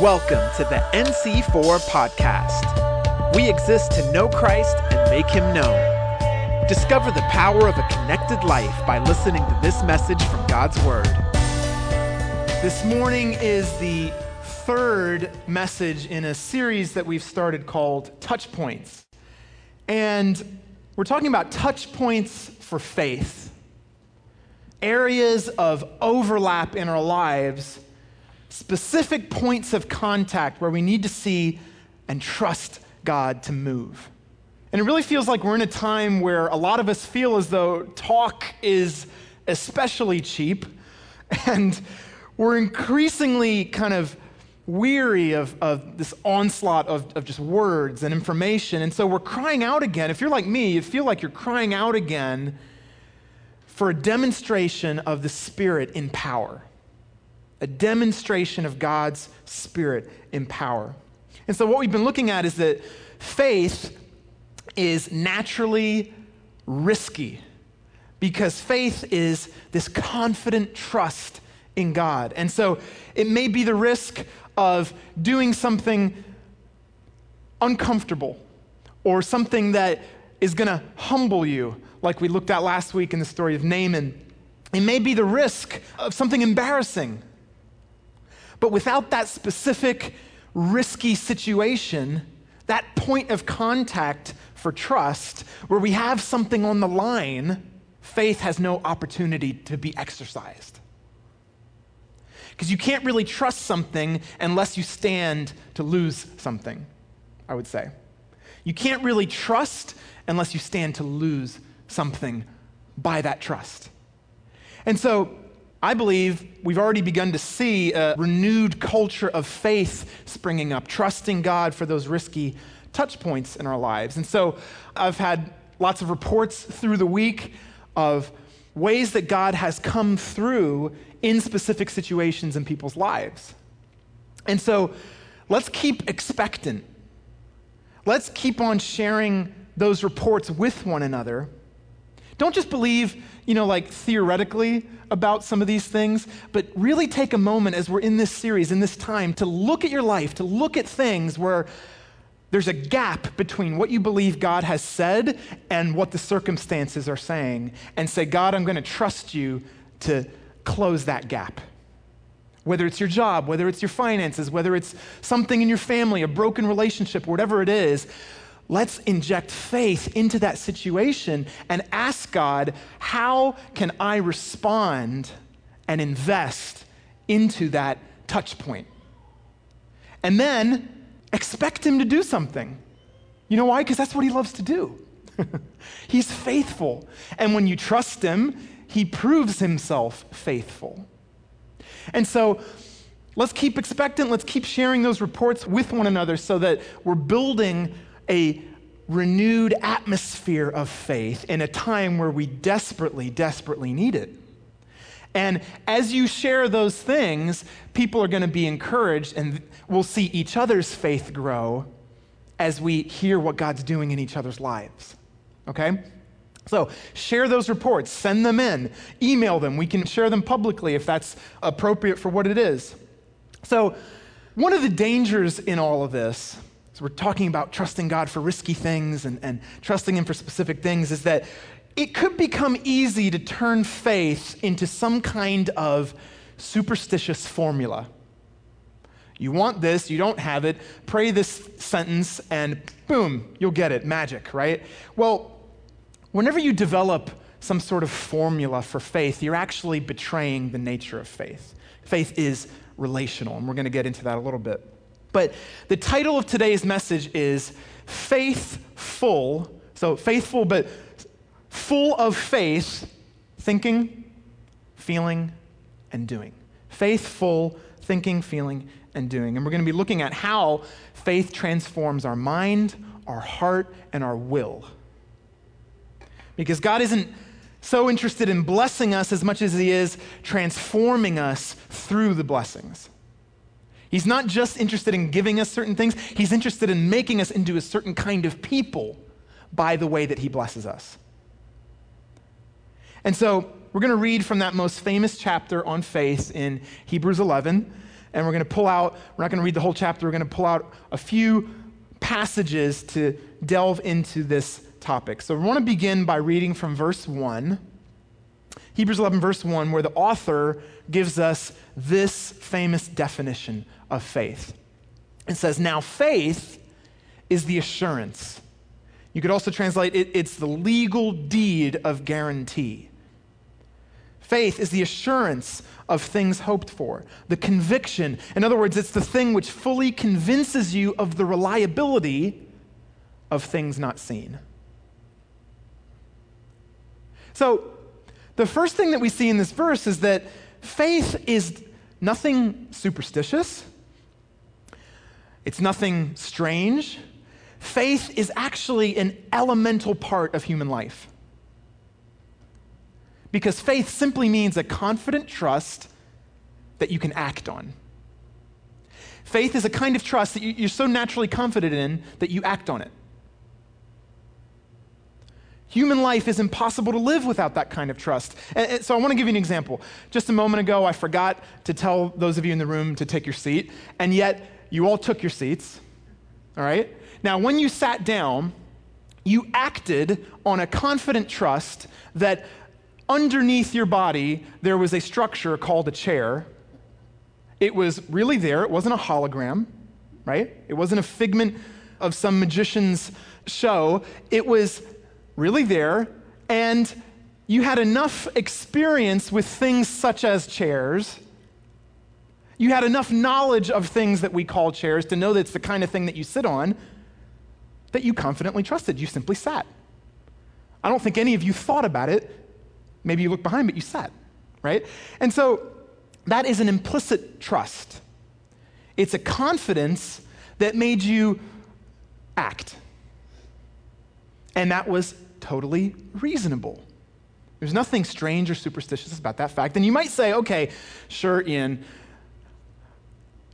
Welcome to the NC4 podcast. We exist to know Christ and make him known. Discover the power of a connected life by listening to this message from God's Word. This morning is the third message in a series that we've started called Touch Points. And we're talking about touch points for faith, areas of overlap in our lives specific points of contact where we need to see and trust God to move. And it really feels like we're in a time where a lot of us feel as though talk is especially cheap, and we're increasingly kind of weary of, of this onslaught of, of just words and information. And so we're crying out again. If you're like me, you feel like you're crying out again for a demonstration of the Spirit in power a demonstration of God's Spirit in power. And so, what we've been looking at is that faith is naturally risky because faith is this confident trust in God. And so, it may be the risk of doing something uncomfortable or something that is going to humble you, like we looked at last week in the story of Naaman. It may be the risk of something embarrassing but without that specific risky situation, that point of contact for trust, where we have something on the line, faith has no opportunity to be exercised. Because you can't really trust something unless you stand to lose something, I would say. You can't really trust unless you stand to lose something by that trust. And so I believe we've already begun to see a renewed culture of faith springing up, trusting God for those risky touch points in our lives. And so I've had lots of reports through the week of ways that God has come through in specific situations in people's lives. And so let's keep expectant. Let's keep on sharing those reports with one another. Don't just believe, you know, like theoretically about some of these things, but really take a moment as we're in this series, in this time, to look at your life, to look at things where there's a gap between what you believe God has said and what the circumstances are saying, and say, God, I'm going to trust you to close that gap. Whether it's your job, whether it's your finances, whether it's something in your family, a broken relationship, whatever it is, let's inject faith into that situation and ask God, how can I respond and invest into that touch point? And then expect Him to do something. You know why? Because that's what He loves to do. He's faithful. And when you trust Him, He proves Himself faithful. And so, let's keep expectant. Let's keep sharing those reports with one another so that we're building a renewed atmosphere of faith in a time where we desperately, desperately need it. And as you share those things, people are going to be encouraged and we'll see each other's faith grow as we hear what God's doing in each other's lives. Okay? So share those reports, send them in, email them. We can share them publicly if that's appropriate for what it is. So, one of the dangers in all of this so we're talking about trusting God for risky things and, and trusting Him for specific things, is that it could become easy to turn faith into some kind of superstitious formula. You want this, you don't have it, pray this sentence, and boom, you'll get it. Magic, right? Well, whenever you develop some sort of formula for faith, you're actually betraying the nature of faith. Faith is relational, and we're going to get into that a little bit. But the title of today's message is Faithful. So, faithful, but full of faith, thinking, feeling, and doing. Faithful, thinking, feeling, and doing. And we're going to be looking at how faith transforms our mind, our heart, and our will. Because God isn't so interested in blessing us as much as He is transforming us through the blessings. He's not just interested in giving us certain things, he's interested in making us into a certain kind of people by the way that he blesses us. And so we're going to read from that most famous chapter on faith in Hebrews 11. and we're going to pull out, we're not going to read the whole chapter, we're going to pull out a few passages to delve into this topic. So we want to begin by reading from verse 1, Hebrews 11, verse 1, where the author gives us this famous definition of faith. It says, Now faith is the assurance. You could also translate it, it's the legal deed of guarantee. Faith is the assurance of things hoped for, the conviction. In other words, it's the thing which fully convinces you of the reliability of things not seen. So, the first thing that we see in this verse is that faith is nothing superstitious, it's nothing strange. Faith is actually an elemental part of human life. Because faith simply means a confident trust that you can act on. Faith is a kind of trust that you're so naturally confident in that you act on it. Human life is impossible to live without that kind of trust. And, so I want to give you an example. Just a moment ago, I forgot to tell those of you in the room to take your seat, and yet you all took your seats. All right? Now, when you sat down, you acted on a confident trust that underneath your body, there was a structure called a chair. It was really there, it wasn't a hologram, right? It wasn't a figment of some magician's show. It was really there, and you had enough experience with things such as chairs. You had enough knowledge of things that we call chairs to know that it's the kind of thing that you sit on that you confidently trusted. You simply sat. I don't think any of you thought about it Maybe you looked behind, but you sat, right? And so that is an implicit trust. It's a confidence that made you act. And that was totally reasonable. There's nothing strange or superstitious about that fact. And you might say, okay, sure, Ian,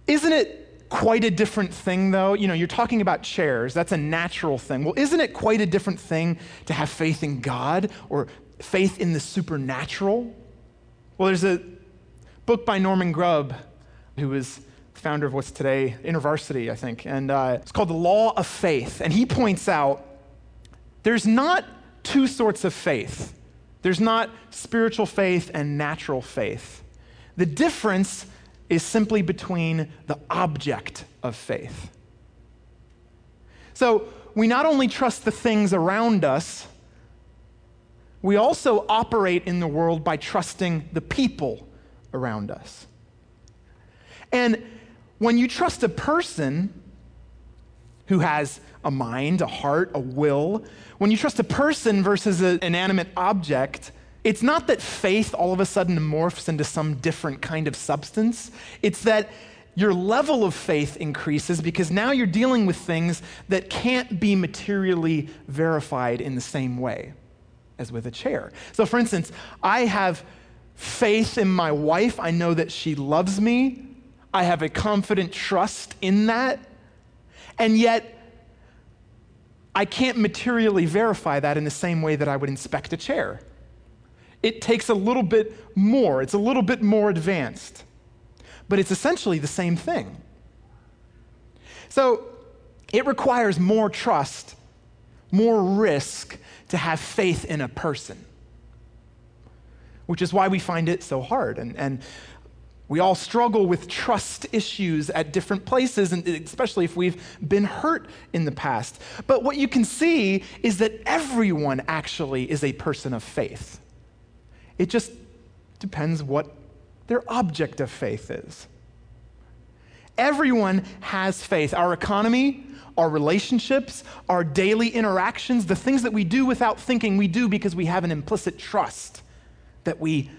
isn't it quite a different thing, though? You know, you're talking about chairs. That's a natural thing. Well, isn't it quite a different thing to have faith in God or faith in the supernatural? Well, there's a book by Norman Grubb, who was founder of what's today InterVarsity, I think, and uh, it's called The Law of Faith. And he points out there's not two sorts of faith. There's not spiritual faith and natural faith. The difference is simply between the object of faith. So we not only trust the things around us, we also operate in the world by trusting the people around us. And when you trust a person who has a mind, a heart, a will, when you trust a person versus an inanimate object, it's not that faith all of a sudden morphs into some different kind of substance. It's that your level of faith increases because now you're dealing with things that can't be materially verified in the same way as with a chair. So, for instance, I have faith in my wife. I know that she loves me. I have a confident trust in that. And yet, I can't materially verify that in the same way that I would inspect a chair. It takes a little bit more, it's a little bit more advanced, but it's essentially the same thing. So, it requires more trust, more risk to have faith in a person, which is why we find it so hard. And, and we all struggle with trust issues at different places, and especially if we've been hurt in the past. But what you can see is that everyone actually is a person of faith. It just depends what their object of faith is. Everyone has faith. Our economy, our relationships, our daily interactions, the things that we do without thinking, we do because we have an implicit trust that we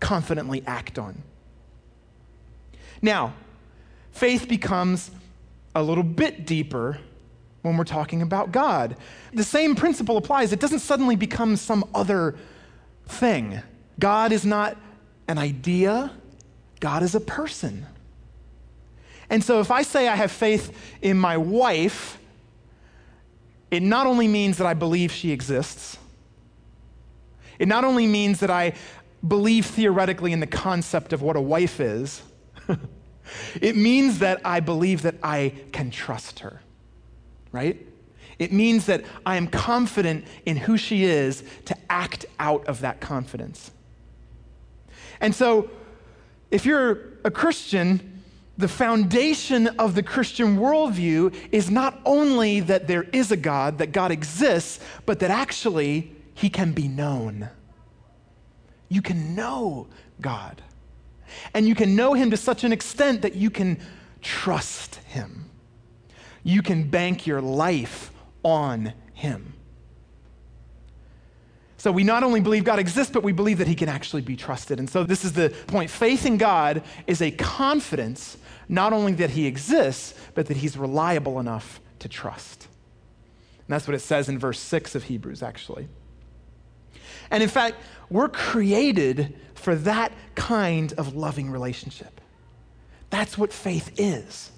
confidently act on. Now, faith becomes a little bit deeper when we're talking about God. The same principle applies. It doesn't suddenly become some other thing. God is not an idea, God is a person. And so if I say I have faith in my wife, it not only means that I believe she exists, it not only means that I believe theoretically in the concept of what a wife is, It means that I believe that I can trust her, right? It means that I am confident in who she is to act out of that confidence. And so, if you're a Christian, the foundation of the Christian worldview is not only that there is a God, that God exists, but that actually he can be known. You can know God. And you can know him to such an extent that you can trust him. You can bank your life on him. So we not only believe God exists, but we believe that he can actually be trusted. And so this is the point. Faith in God is a confidence not only that he exists, but that he's reliable enough to trust. And that's what it says in verse 6 of Hebrews, actually. And in fact, we're created for that kind of loving relationship. That's what faith is.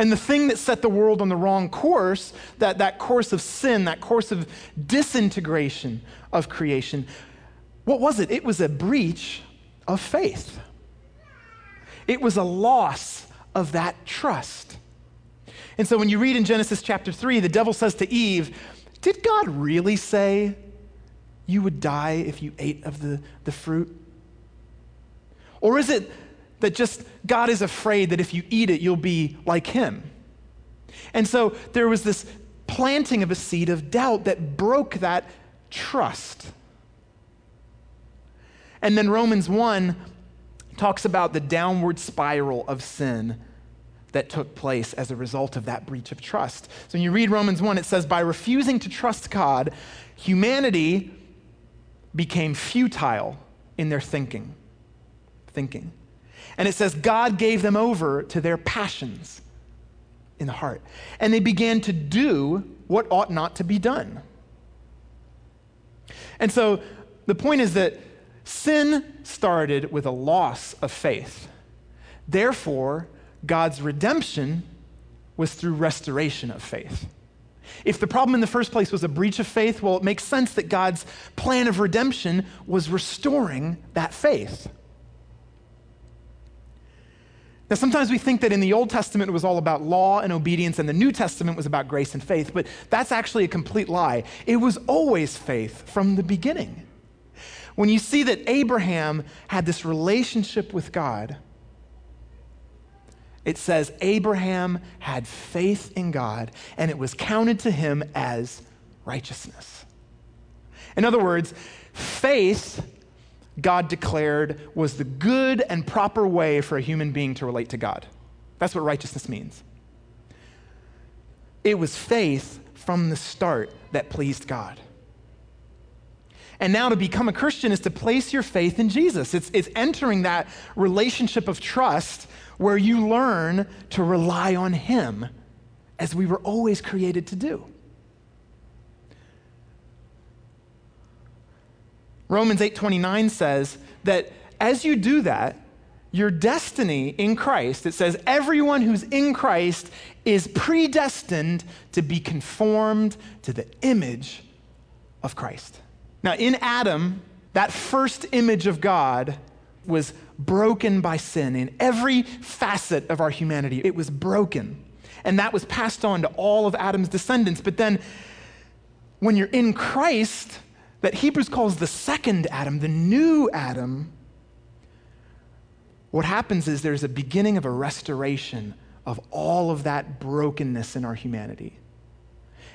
And the thing that set the world on the wrong course, that, that course of sin, that course of disintegration of creation, what was it? It was a breach of faith. It was a loss of that trust. And so when you read in Genesis chapter 3, the devil says to Eve, Did God really say you would die if you ate of the, the fruit? Or is it that just God is afraid that if you eat it, you'll be like him? And so there was this planting of a seed of doubt that broke that trust. And then Romans 1 talks about the downward spiral of sin that took place as a result of that breach of trust. So when you read Romans 1, it says, By refusing to trust God, humanity became futile in their thinking. Thinking. And it says, God gave them over to their passions in the heart. And they began to do what ought not to be done. And so the point is that sin started with a loss of faith. Therefore, God's redemption was through restoration of faith. If the problem in the first place was a breach of faith, well, it makes sense that God's plan of redemption was restoring that faith. Now, sometimes we think that in the Old Testament it was all about law and obedience, and the New Testament was about grace and faith, but that's actually a complete lie. It was always faith from the beginning. When you see that Abraham had this relationship with God, it says Abraham had faith in God and it was counted to him as righteousness. In other words, faith, God declared, was the good and proper way for a human being to relate to God. That's what righteousness means. It was faith from the start that pleased God. And now to become a Christian is to place your faith in Jesus. It's, it's entering that relationship of trust where you learn to rely on Him as we were always created to do. Romans 8:29 says that as you do that, your destiny in Christ, it says everyone who's in Christ is predestined to be conformed to the image of Christ. Now, in Adam, that first image of God was broken by sin in every facet of our humanity. It was broken. And that was passed on to all of Adam's descendants. But then, when you're in Christ, that Hebrews calls the second Adam, the new Adam, what happens is there's a beginning of a restoration of all of that brokenness in our humanity.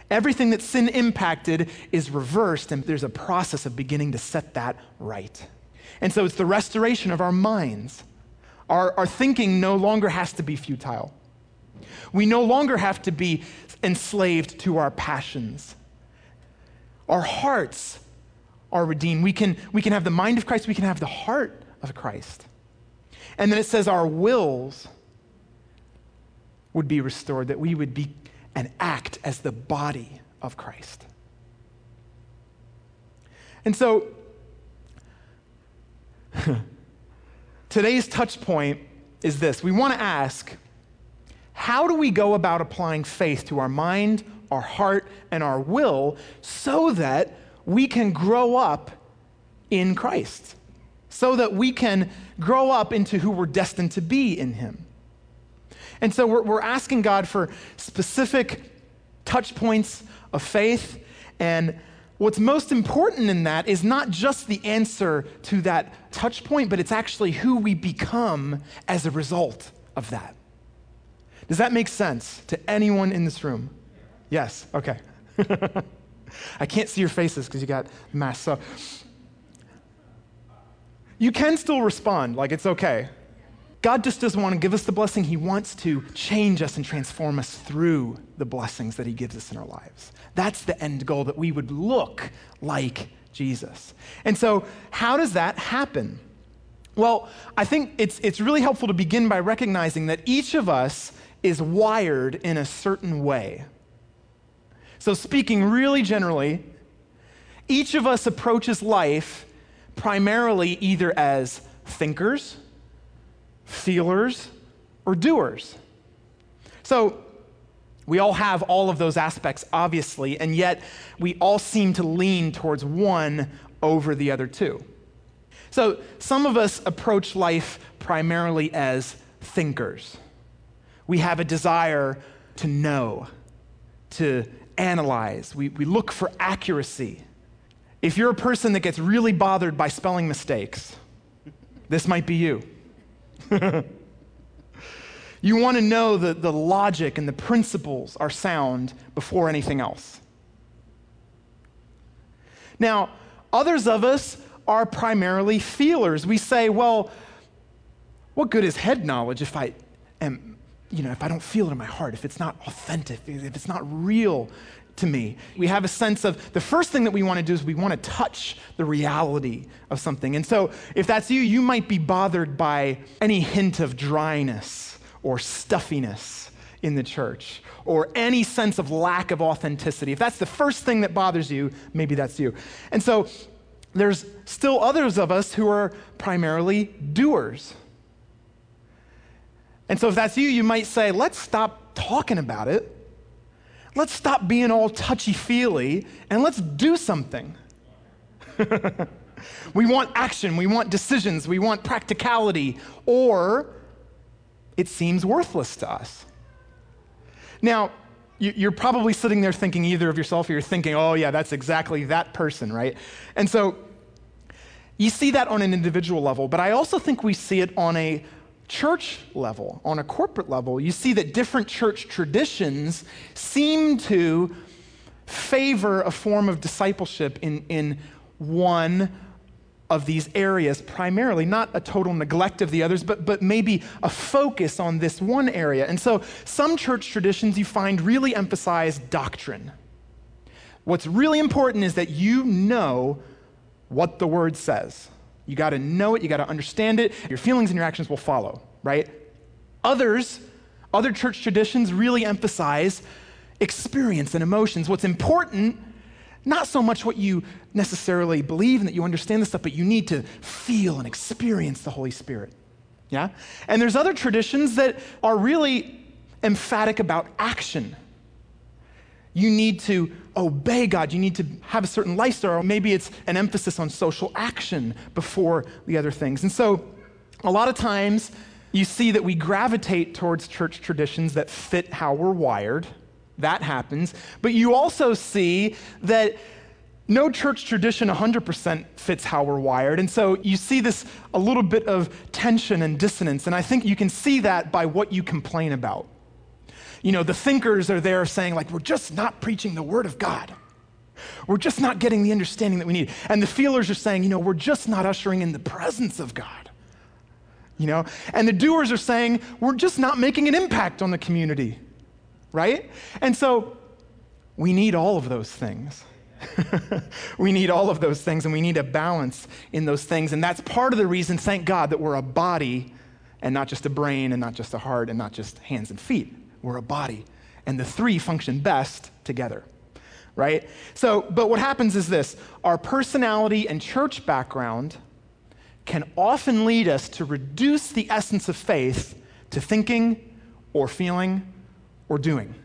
Everything that sin impacted is reversed, and there's a process of beginning to set that right. And so it's the restoration of our minds. Our, our thinking no longer has to be futile. We no longer have to be enslaved to our passions. Our hearts are redeemed. We can, we can have the mind of Christ, we can have the heart of Christ. And then it says our wills would be restored, that we would be and act as the body of Christ. And so, today's touch point is this we want to ask how do we go about applying faith to our mind, our heart, and our will so that we can grow up in Christ? so that we can grow up into who we're destined to be in Him. And so we're, we're asking God for specific touch points of faith. And what's most important in that is not just the answer to that touch point, but it's actually who we become as a result of that. Does that make sense to anyone in this room? Yes, okay. I can't see your faces because you got masks. So you can still respond, like it's okay. God just doesn't want to give us the blessing. He wants to change us and transform us through the blessings that He gives us in our lives. That's the end goal, that we would look like Jesus. And so, how does that happen? Well, I think it's, it's really helpful to begin by recognizing that each of us is wired in a certain way. So, speaking really generally, each of us approaches life primarily either as thinkers, feelers, or doers. So, we all have all of those aspects, obviously, and yet we all seem to lean towards one over the other two. So, some of us approach life primarily as thinkers. We have a desire to know, to analyze, we, we look for accuracy. If you're a person that gets really bothered by spelling mistakes, this might be you. you want to know that the logic and the principles are sound before anything else. Now, others of us are primarily feelers. We say, well, what good is head knowledge if I am you know, if I don't feel it in my heart, if it's not authentic, if it's not real to me, we have a sense of the first thing that we want to do is we want to touch the reality of something. And so, if that's you, you might be bothered by any hint of dryness or stuffiness in the church or any sense of lack of authenticity. If that's the first thing that bothers you, maybe that's you. And so, there's still others of us who are primarily doers. And so, if that's you, you might say, let's stop talking about it. Let's stop being all touchy feely and let's do something. we want action, we want decisions, we want practicality, or it seems worthless to us. Now, you're probably sitting there thinking either of yourself or you're thinking, oh, yeah, that's exactly that person, right? And so you see that on an individual level, but I also think we see it on a church level, on a corporate level, you see that different church traditions seem to favor a form of discipleship in, in one of these areas primarily, not a total neglect of the others, but, but maybe a focus on this one area. And so some church traditions you find really emphasize doctrine. What's really important is that you know what the word says. You got to know it, you got to understand it. Your feelings and your actions will follow, right? Others, other church traditions really emphasize experience and emotions. What's important, not so much what you necessarily believe and that you understand this stuff, but you need to feel and experience the Holy Spirit. Yeah? And there's other traditions that are really emphatic about action. You need to obey God. You need to have a certain lifestyle, or maybe it's an emphasis on social action before the other things. And so, a lot of times, you see that we gravitate towards church traditions that fit how we're wired. That happens. But you also see that no church tradition 100% fits how we're wired. And so you see this a little bit of tension and dissonance. And I think you can see that by what you complain about you know, the thinkers are there saying, like, we're just not preaching the word of God. We're just not getting the understanding that we need. And the feelers are saying, you know, we're just not ushering in the presence of God. You know? And the doers are saying, we're just not making an impact on the community. Right? And so we need all of those things. we need all of those things, and we need a balance in those things. And that's part of the reason, thank God, that we're a body and not just a brain and not just a heart and not just hands and feet. We're a body. And the three function best together, right? So, but what happens is this our personality and church background can often lead us to reduce the essence of faith to thinking or feeling or doing.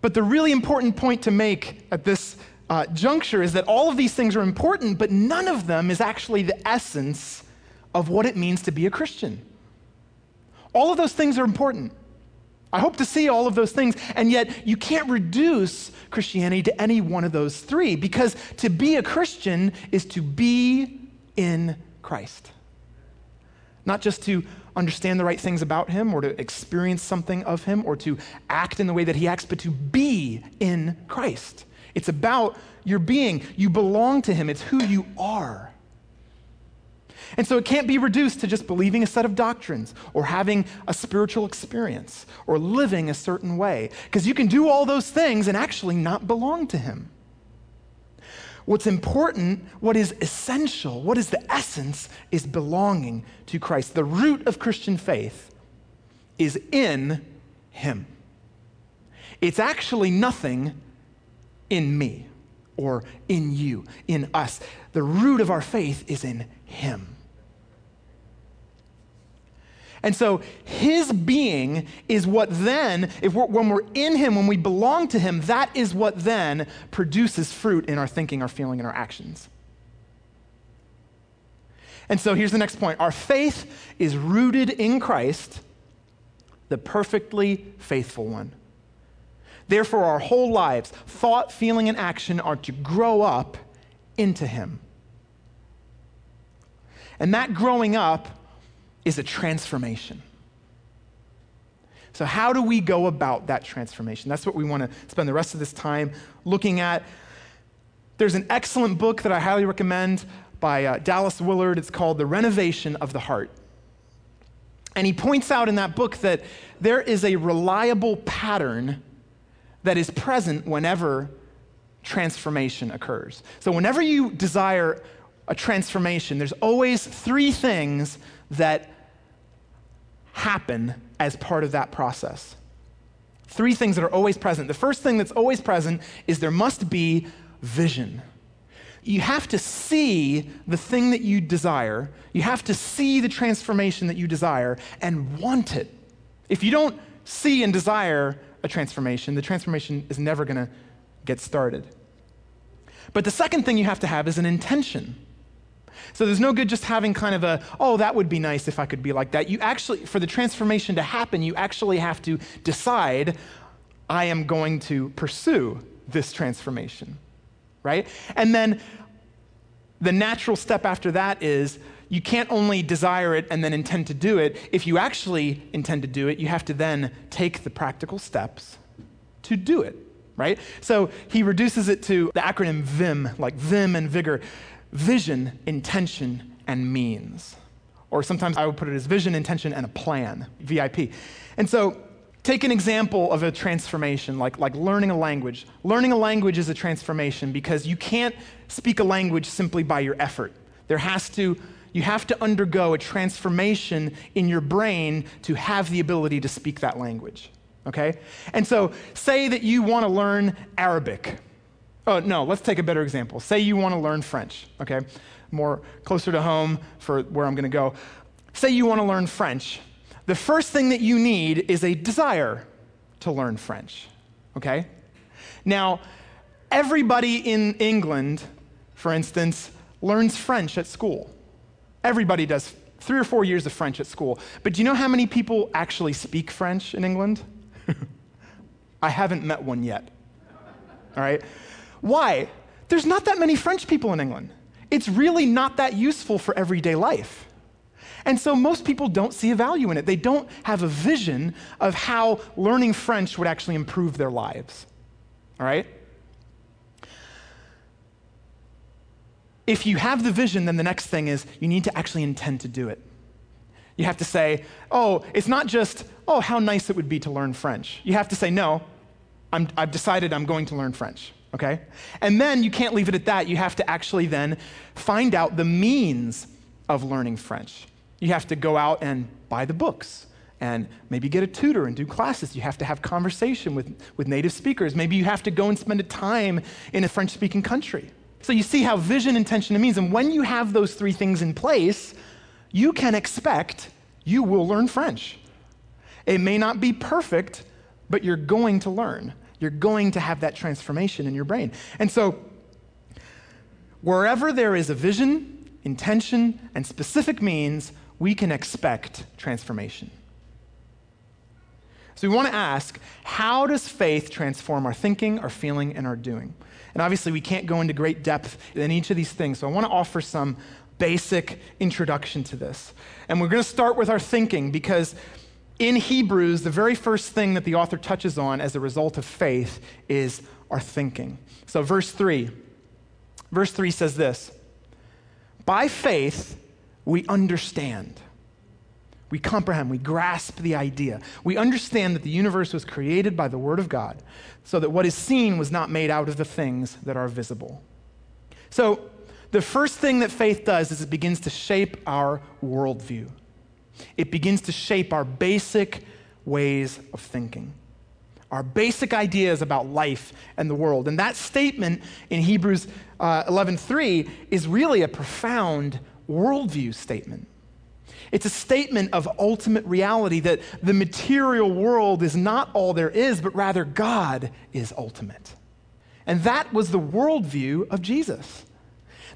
But the really important point to make at this uh, juncture is that all of these things are important, but none of them is actually the essence of what it means to be a Christian. All of those things are important. I hope to see all of those things, and yet you can't reduce Christianity to any one of those three because to be a Christian is to be in Christ. Not just to understand the right things about Him or to experience something of Him or to act in the way that He acts, but to be in Christ. It's about your being. You belong to Him, it's who you are. And so it can't be reduced to just believing a set of doctrines or having a spiritual experience or living a certain way. Because you can do all those things and actually not belong to Him. What's important, what is essential, what is the essence, is belonging to Christ. The root of Christian faith is in Him. It's actually nothing in me or in you, in us. The root of our faith is in Him. And so his being is what then, if we're, when we're in him, when we belong to him, that is what then produces fruit in our thinking, our feeling, and our actions. And so here's the next point our faith is rooted in Christ, the perfectly faithful one. Therefore, our whole lives, thought, feeling, and action are to grow up into him. And that growing up is a transformation. So, how do we go about that transformation? That's what we want to spend the rest of this time looking at. There's an excellent book that I highly recommend by uh, Dallas Willard. It's called The Renovation of the Heart. And he points out in that book that there is a reliable pattern that is present whenever transformation occurs. So, whenever you desire a transformation, there's always three things that happen as part of that process. Three things that are always present. The first thing that's always present is there must be vision. You have to see the thing that you desire, you have to see the transformation that you desire and want it. If you don't see and desire a transformation, the transformation is never going to get started. But the second thing you have to have is an intention. So there's no good just having kind of a, oh, that would be nice if I could be like that. You actually, for the transformation to happen, you actually have to decide, I am going to pursue this transformation, right? And then the natural step after that is you can't only desire it and then intend to do it. If you actually intend to do it, you have to then take the practical steps to do it, right? So he reduces it to the acronym VIM, like VIM and vigor vision, intention, and means. Or sometimes I would put it as vision, intention, and a plan, VIP. And so take an example of a transformation, like, like learning a language. Learning a language is a transformation because you can't speak a language simply by your effort. There has to, you have to undergo a transformation in your brain to have the ability to speak that language. Okay? And so, say that you want to learn Arabic. Oh, no, let's take a better example. Say you want to learn French, okay? More closer to home for where I'm going to go. Say you want to learn French. The first thing that you need is a desire to learn French, okay? Now, everybody in England, for instance, learns French at school. Everybody does three or four years of French at school. But do you know how many people actually speak French in England? I haven't met one yet. All right? Why? There's not that many French people in England. It's really not that useful for everyday life. And so most people don't see a value in it. They don't have a vision of how learning French would actually improve their lives. All right? If you have the vision, then the next thing is you need to actually intend to do it. You have to say, oh, it's not just, oh, how nice it would be to learn French. You have to say, no, i have decided I'm going to learn French okay? And then you can't leave it at that. You have to actually then find out the means of learning French. You have to go out and buy the books and maybe get a tutor and do classes. You have to have conversation with, with native speakers. Maybe you have to go and spend a time in a French speaking country. So you see how vision, intention, and means. And when you have those three things in place, you can expect you will learn French. It may not be perfect, but you're going to learn you're going to have that transformation in your brain. And so Wherever there is a vision, intention, and specific means, we can expect transformation. So we want to ask how does faith transform our thinking, our feeling, and our doing? And obviously, we can't go into great depth in each of these things. So I want to offer some basic introduction to this. And we're going to start with our thinking because in Hebrews, the very first thing that the author touches on as a result of faith is our thinking. So, verse 3. Verse 3 says this By faith, we understand we comprehend, we grasp the idea. We understand that the universe was created by the Word of God, so that what is seen was not made out of the things that are visible. So, the first thing that faith does is it begins to shape our worldview. It begins to shape our basic ways of thinking, our basic ideas about life and the world. And that statement in Hebrews uh, 11:3 is really a profound worldview statement. It's a statement of ultimate reality that the material world is not all there is, but rather God is ultimate. And that was the worldview of Jesus.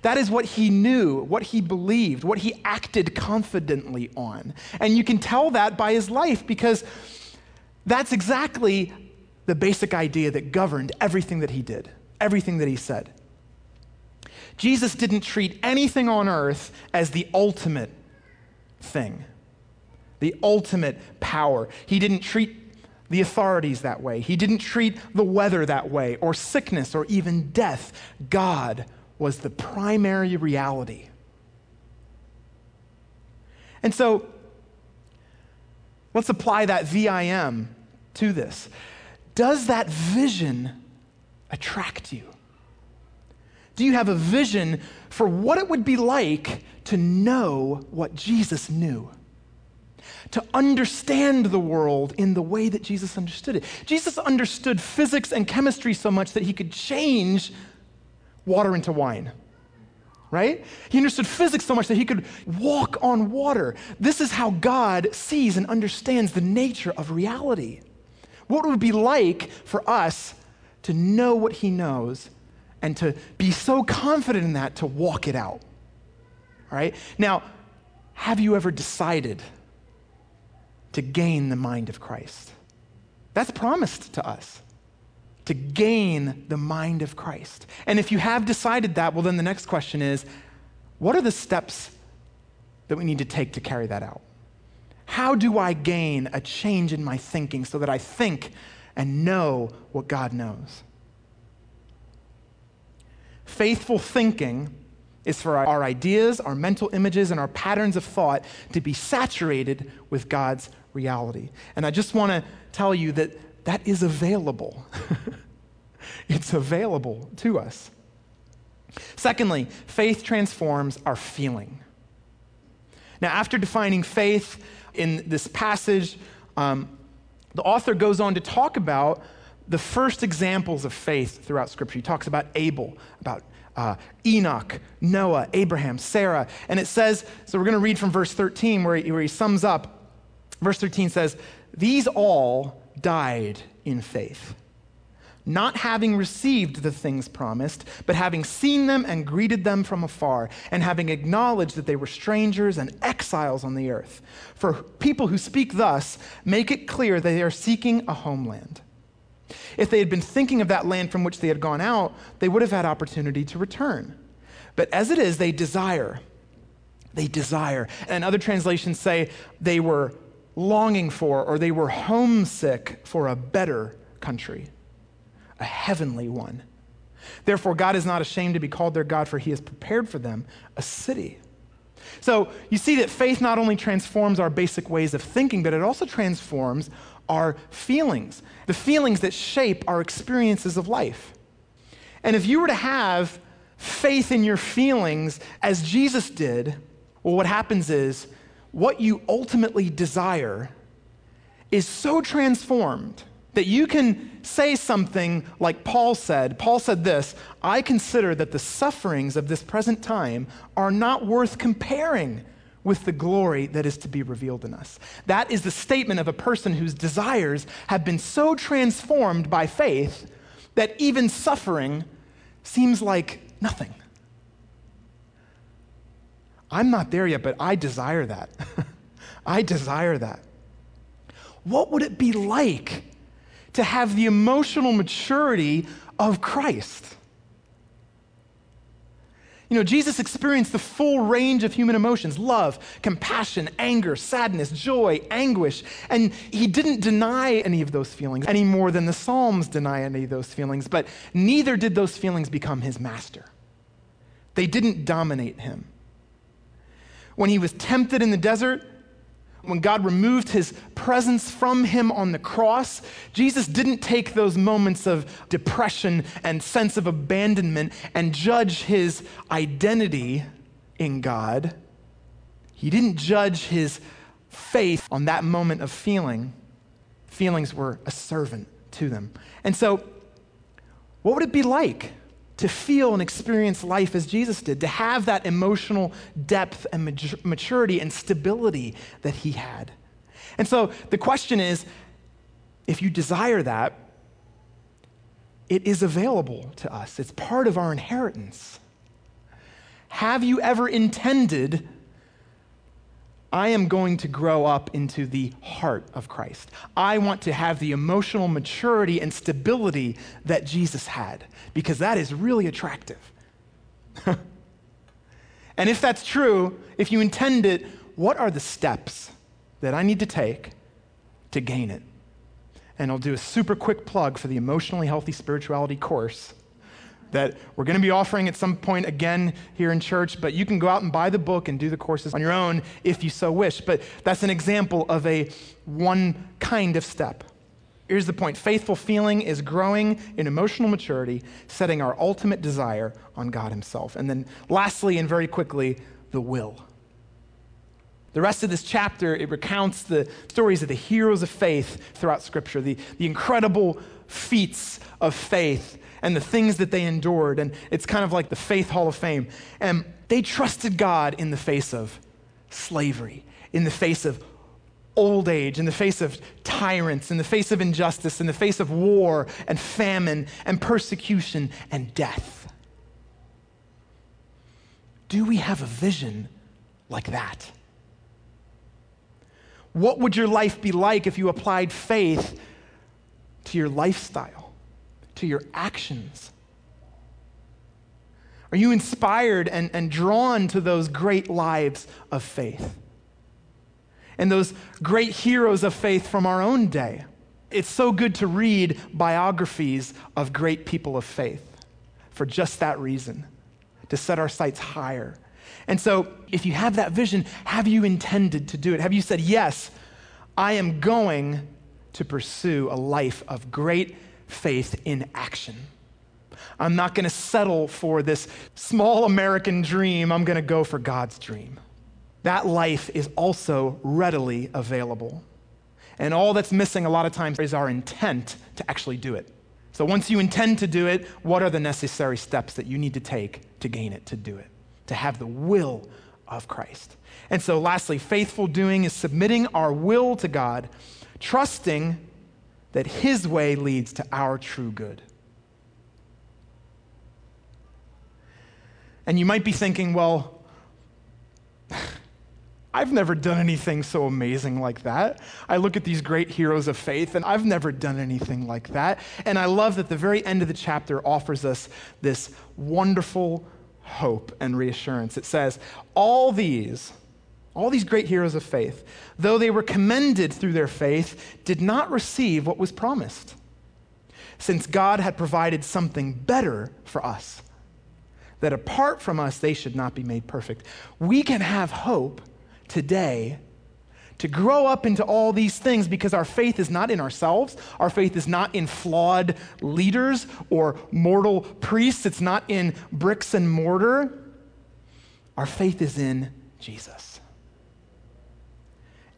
That is what he knew, what he believed, what he acted confidently on. And you can tell that by his life because that's exactly the basic idea that governed everything that he did, everything that he said. Jesus didn't treat anything on earth as the ultimate thing, the ultimate power. He didn't treat the authorities that way, he didn't treat the weather that way, or sickness, or even death. God was the primary reality. And so, let's apply that VIM to this. Does that vision attract you? Do you have a vision for what it would be like to know what Jesus knew? To understand the world in the way that Jesus understood it. Jesus understood physics and chemistry so much that he could change water into wine right? He understood physics so much that he could walk on water. This is how God sees and understands the nature of reality. What would it be like for us to know what he knows and to be so confident in that to walk it out. All right? Now, have you ever decided to gain the mind of Christ? That's promised to us to gain the mind of Christ. And if you have decided that, well, then the next question is what are the steps that we need to take to carry that out? How do I gain a change in my thinking so that I think and know what God knows? Faithful thinking is for our ideas, our mental images, and our patterns of thought to be saturated with God's reality. And I just want to tell you that that is available. it's available to us. Secondly, faith transforms our feeling. Now, after defining faith in this passage, um, the author goes on to talk about the first examples of faith throughout Scripture. He talks about Abel, about uh, Enoch, Noah, Abraham, Sarah. And it says, so we're going to read from verse 13 where he, where he sums up. Verse 13 says, These all died in faith, not having received the things promised, but having seen them and greeted them from afar, and having acknowledged that they were strangers and exiles on the earth. For people who speak thus make it clear that they are seeking a homeland. If they had been thinking of that land from which they had gone out, they would have had opportunity to return. But as it is, they desire. They desire. And other translations say they were longing for or they were homesick for a better country, a heavenly one. Therefore, God is not ashamed to be called their God, for he has prepared for them a city. So you see that faith not only transforms our basic ways of thinking, but it also transforms our feelings, the feelings that shape our experiences of life. And if you were to have faith in your feelings as Jesus did, well, what happens is what you ultimately desire is so transformed that you can say something like Paul said. Paul said this I consider that the sufferings of this present time are not worth comparing with the glory that is to be revealed in us. That is the statement of a person whose desires have been so transformed by faith that even suffering seems like nothing. I'm not there yet, but I desire that. I desire that. What would it be like to have the emotional maturity of Christ? You know, Jesus experienced the full range of human emotions love, compassion, anger, sadness, joy, anguish. And he didn't deny any of those feelings any more than the Psalms deny any of those feelings, but neither did those feelings become his master. They didn't dominate him. When he was tempted in the desert, when God removed his presence from him on the cross, Jesus didn't take those moments of depression and sense of abandonment and judge his identity in God. He didn't judge his faith on that moment of feeling. Feelings were a servant to them. And so, what would it be like to feel and experience life as Jesus did, to have that emotional depth and maturity and stability that he had. And so the question is if you desire that, it is available to us, it's part of our inheritance. Have you ever intended I am going to grow up into the heart of Christ. I want to have the emotional maturity and stability that Jesus had, because that is really attractive. and if that's true, if you intend it, what are the steps that I need to take to gain it? And I'll do a super quick plug for the Emotionally Healthy Spirituality course that we're going to be offering at some point again here in church, but you can go out and buy the book and do the courses on your own if you so wish. But that's an example of a one kind of step. Here's the point faithful feeling is growing in emotional maturity, setting our ultimate desire on God Himself. And then, lastly, and very quickly, the will. The rest of this chapter, it recounts the stories of the heroes of faith throughout Scripture, the, the incredible feats of faith and the things that they endured. And it's kind of like the Faith Hall of Fame. And they trusted God in the face of slavery, in the face of old age, in the face of tyrants, in the face of injustice, in the face of war and famine and persecution and death. Do we have a vision like that? What would your life be like if you applied faith to your lifestyle? to your actions? Are you inspired and, and drawn to those great lives of faith? And those great heroes of faith from our own day. It's so good to read biographies of great people of faith for just that reason, to set our sights higher. And so, if you have that vision, have you intended to do it? Have you said, Yes, I am going to pursue a life of great faith in action. I'm not going to settle for this small American dream. I'm going to go for God's dream. That life is also readily available. And all that's missing a lot of times is our intent to actually do it. So once you intend to do it, what are the necessary steps that you need to take to gain it, to do it, to have the will of Christ? And so, lastly, faithful doing is submitting our will to God, trusting that His way leads to our true good. And you might be thinking, well, I've never done anything so amazing like that. I look at these great heroes of faith, and I've never done anything like that. And I love that the very end of the chapter offers us this wonderful hope and reassurance. It says, All these, all these great heroes of faith, though they were commended through their faith, did not receive what was promised, since God had provided something better for us, that apart from us, they should not be made perfect. We can have hope today to grow up into all these things because our faith is not in ourselves. Our faith is not in flawed leaders or mortal priests. It's not in bricks and mortar. Our faith is in Jesus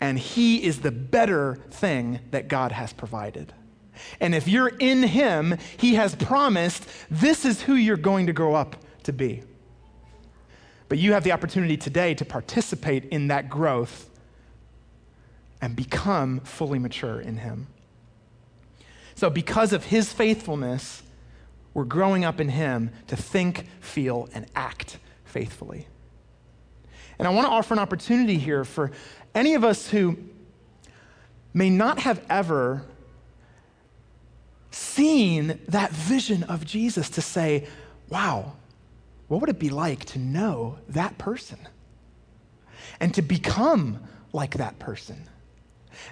and He is the better thing that God has provided. And if you're in Him, He has promised this is who you're going to grow up to be. But you have the opportunity today to participate in that growth and become fully mature in Him. So, because of His faithfulness, we're growing up in Him to think, feel, and act faithfully. And I want to offer an opportunity here for any of us who may not have ever seen that vision of Jesus to say, wow, what would it be like to know that person and to become like that person?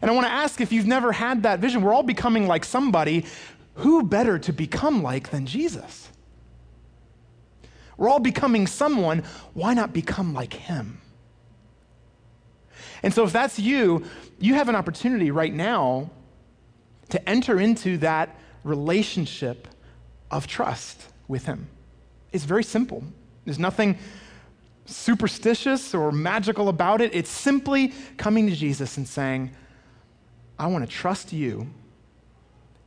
And I want to ask if you've never had that vision, we're all becoming like somebody. Who better to become like than Jesus? We're all becoming someone. Why not become like him? And so, if that's you, you have an opportunity right now to enter into that relationship of trust with him. It's very simple. There's nothing superstitious or magical about it. It's simply coming to Jesus and saying, I want to trust you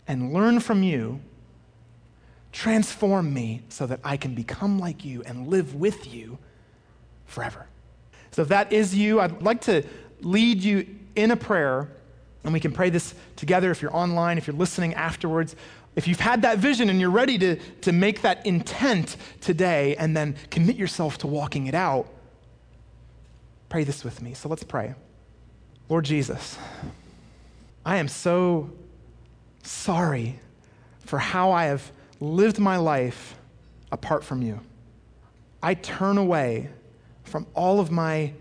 and learn from you. Transform me so that I can become like you and live with you forever. So, if that is you, I'd like to lead you in a prayer, and we can pray this together if you're online, if you're listening afterwards. If you've had that vision and you're ready to, to make that intent today and then commit yourself to walking it out, pray this with me. So let's pray. Lord Jesus, I am so sorry for how I have lived my life apart from you. I turn away from all of my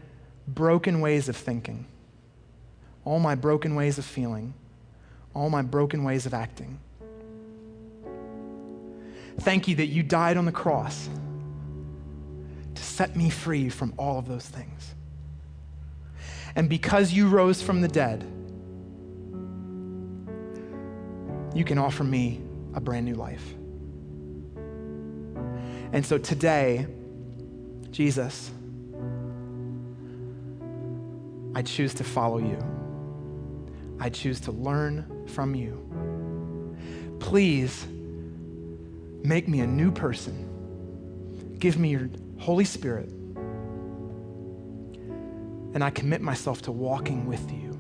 broken ways of thinking, all my broken ways of feeling, all my broken ways of acting. Thank you that you died on the cross to set me free from all of those things. And because you rose from the dead, you can offer me a brand new life. And so today, Jesus, I choose to follow you. I choose to learn from you. Please make me a new person. Give me your Holy Spirit. And I commit myself to walking with you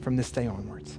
from this day onwards.